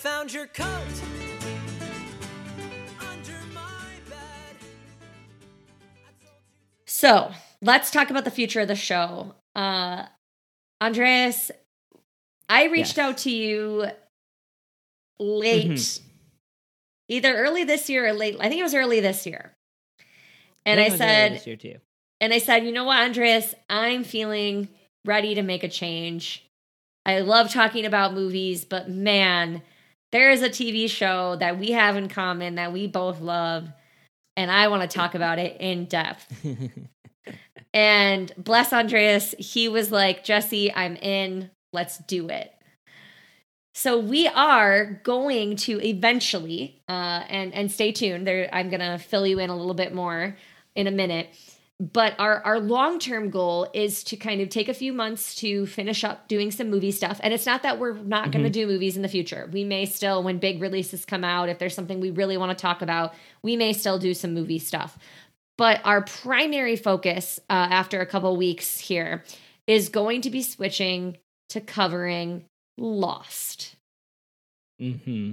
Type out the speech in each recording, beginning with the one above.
I found your coat under my bed. So let's talk about the future of the show. Uh, Andreas, I reached Yes. out to you late, Mhm. either early this year or late. I think it was early this year. And think I it was earlier said, this year too. and I said, you know what, Andreas, I'm feeling ready to make a change. I love talking about movies, but man, there is a TV show that we have in common that we both love, and I want to talk about it in depth. And bless Andreas, he was like, Jesse, I'm in. Let's do it. So we are going to eventually, uh, and and stay tuned. There, I'm gonna fill you in a little bit more in a minute. But our our long term goal is to kind of take a few months to finish up doing some movie stuff. And it's not that we're not going to do movies in the future. We may still, when big releases come out, if there's something we really want to talk about, we may still do some movie stuff. But our primary focus uh, after a couple weeks here is going to be switching to covering Lost. hmm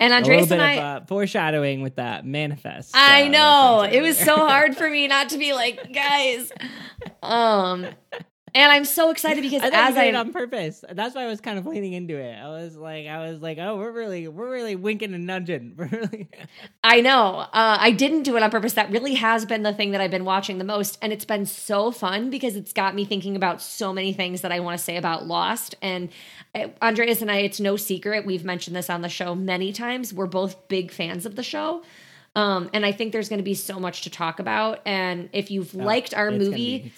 And Andreas and I. of uh, foreshadowing with that manifest. I uh, know it was so hard for me not to be like, guys. Um, and I'm so excited because I as I it on purpose. That's why I was kind of leaning into it. I was like, I was like, oh, we're really, we're really winking and nudging. We're really. I know. Uh, I didn't do it on purpose. That really has been the thing that I've been watching the most. And it's been so fun because it's got me thinking about so many things that I want to say about Lost. And uh, Andreas and I, it's no secret. We've mentioned this on the show many times. We're both big fans of the show. Um, and I think there's going to be so much to talk about. And if you've liked our movie,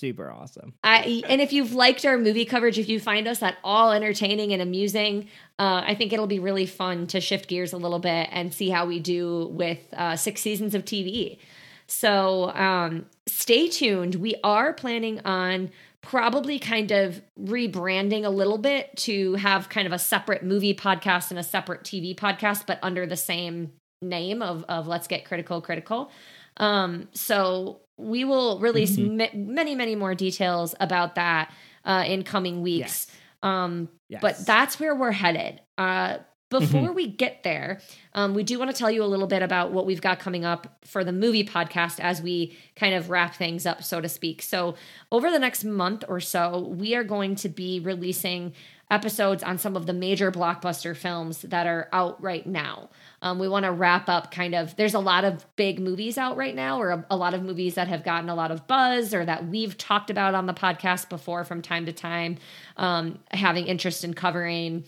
super awesome. I and if you've liked our movie coverage, if you find us at all entertaining and amusing, uh, I think it'll be really fun to shift gears a little bit and see how we do with uh, six seasons of TV. So um, stay tuned. We are planning on probably kind of rebranding a little bit to have kind of a separate movie podcast and a separate TV podcast, but under the same name of of Let's Get Critical Critical. Um, so we will release ma- many, many more details about that uh, in coming weeks. Um, Yes. But that's where we're headed. Uh, before we get there, um, we do want to tell you a little bit about what we've got coming up for the movie podcast as we kind of wrap things up, so to speak. So, over the next month or so, we are going to be releasing episodes on some of the major blockbuster films that are out right now. Um, we want to wrap up kind of, there's a lot of big movies out right now, or a, a lot of movies that have gotten a lot of buzz or that we've talked about on the podcast before from time to time, um, having interest in covering,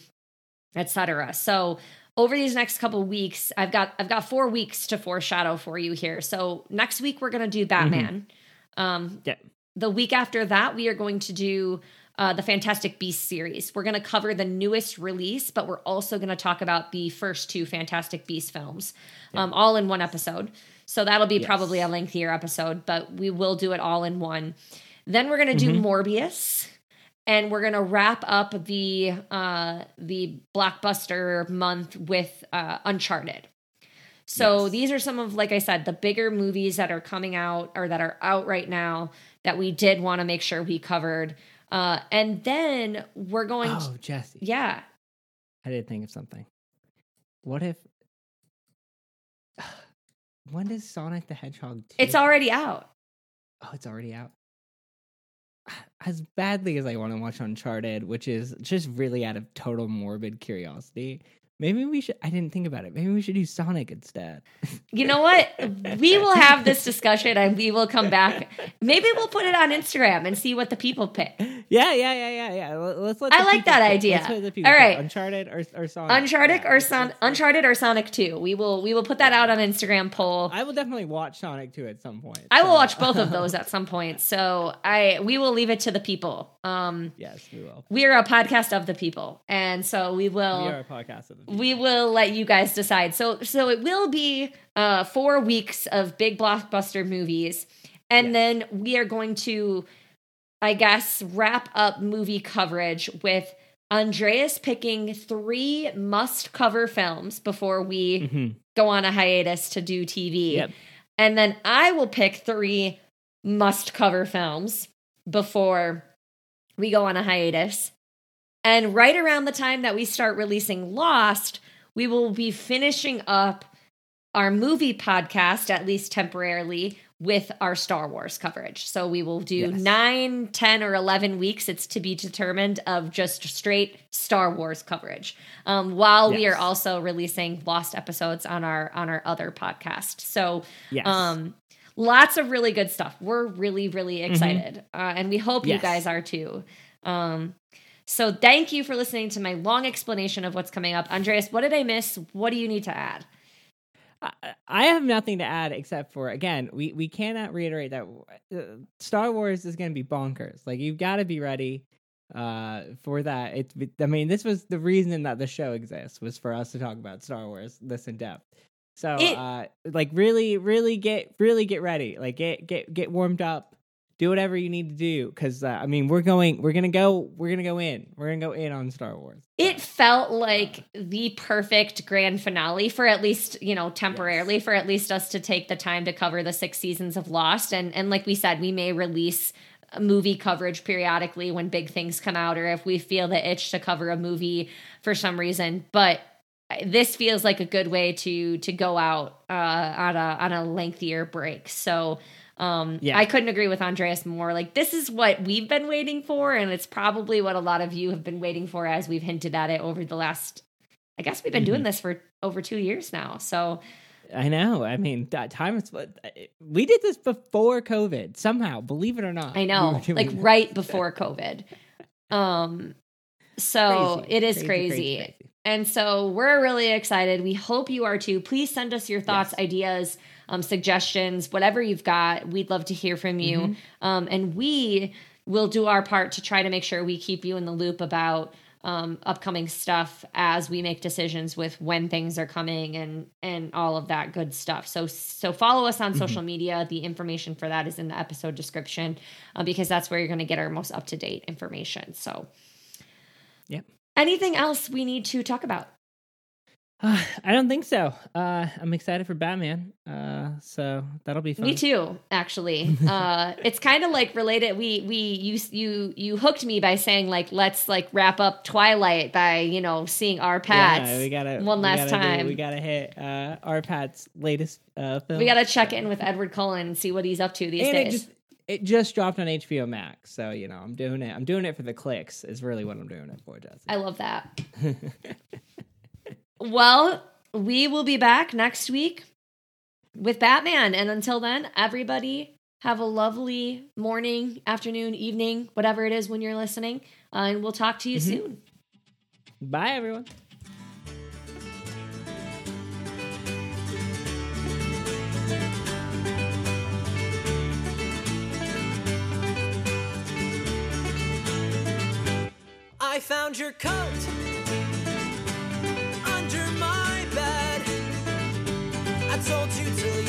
etc. So, over these next couple weeks, I've got I've got four weeks to foreshadow for you here. So next week we're gonna do Batman. Um, Yeah. the week after that, we are going to do uh, the Fantastic Beasts series. We're going to cover the newest release, but we're also going to talk about the first two Fantastic Beasts films, um, all in one episode. So that'll be Yes. probably a lengthier episode, but we will do it all in one. Then we're going to do Morbius, and we're going to wrap up the uh, the blockbuster month with uh, Uncharted. So Yes. these are some of, like I said, the bigger movies that are coming out or that are out right now that we did want to make sure we covered. Uh, and then we're going to, Oh, Jesse. yeah. I did think of something. What if? When does Sonic the Hedgehog? 2? It's already out. Oh, it's already out. As badly as I want to watch Uncharted, which is just really out of total morbid curiosity, maybe we should. I didn't think about it. Maybe we should do Sonic instead. You know what? we will have this discussion and we will come back. Maybe we'll put it on Instagram and see what the people pick. yeah, yeah, yeah, yeah, yeah. Let- Let's let. I like that pick. idea. The people pick. Uncharted or or Sonic. Uncharted Yeah, or Son Uncharted or Sonic 2. We will we will put that out on Instagram poll. I will definitely watch Sonic 2 at some point. I will watch both of those at some point. So I we will leave it to the people. Um yes, we will. we are a podcast of the people. And so we will We are a podcast of the people. we will let you guys decide. So so it will be uh four weeks of big blockbuster movies. And Yes. then we are going to I guess wrap up movie coverage with Andreas picking three must cover films before we Mhm. go on a hiatus to do TV. Yep. And then I will pick three must cover films before we go on a hiatus. And right around the time that we start releasing Lost, we will be finishing up our movie podcast, at least temporarily, with our Star Wars coverage. So we will do Yes. nine, ten, or 11 weeks, it's to be determined, of just straight Star Wars coverage. Um, while we are also releasing Lost episodes on our on our other podcast. So Yes. um, lots of really good stuff. We're really, really excited. Uh, and we hope you guys are too. Um, so thank you for listening to my long explanation of what's coming up. Andreas, what did I miss? What do you need to add? I, have nothing to add except for again, we we cannot reiterate that uh, Star Wars is going to be bonkers. Like you've got to be ready uh for that. It's I mean, this was the reason that the show exists was for us to talk about Star Wars this in depth. So It- uh like really really get really get ready. Like get get get warmed up. Do whatever you need to do cuz uh, I mean, we're going we're going to go we're going to go in. We're going to go in on Star Wars. It felt like the perfect grand finale for at least, you know, temporarily for at least us to take the time to cover the six seasons of Lost. And and like we said, we may release movie coverage periodically when big things come out or if we feel the itch to cover a movie for some reason. But this feels like a good way to to go out uh, on a on a lengthier break. So um Yeah. I couldn't agree with Andreas more. Like this is what we've been waiting for, and it's probably what a lot of you have been waiting for as we've hinted at it over the last I guess we've been doing this for over two years now. So I know. I mean, that time is what we did this before COVID. Somehow, believe it or not, I know, doing like this. right before COVID. Um so Crazy, it is crazy. crazy. And so we're really excited. We hope you are too. Please send us your thoughts, Yes. ideas, um, suggestions, whatever you've got. We'd love to hear from you. Mhm. Um, and we will do our part to try to make sure we keep you in the loop about um, upcoming stuff as we make decisions with when things are coming and and all of that good stuff. So so follow us on social media. The information for that is in the episode description uh, because that's where you're going to get our most up to date information. So Yep. Anything else we need to talk about? Uh, I don't think so. Uh, I'm excited for Batman. Uh, so that'll be fun. Me too, actually. uh, it's kind of like related. We we you you you hooked me by saying like let's like wrap up Twilight by you know seeing R-Pattz. Yeah, we gotta one we last gotta do- time. we gotta hit uh, R-Pattz's latest uh, film. We got to check in with Edward Cullen and see what he's up to these and it days. just it just dropped on HBO Max, so you know I'm doing it. I'm doing it for the clicks. Is really what I'm doing it for, Jesse. I love that. well, we will be back next week with Batman, and until then, everybody have a lovely morning, afternoon, evening, whatever it is when you're listening, uh, and we'll talk to you Mhm. soon. Bye, everyone. I found your coat under my bed. I told you to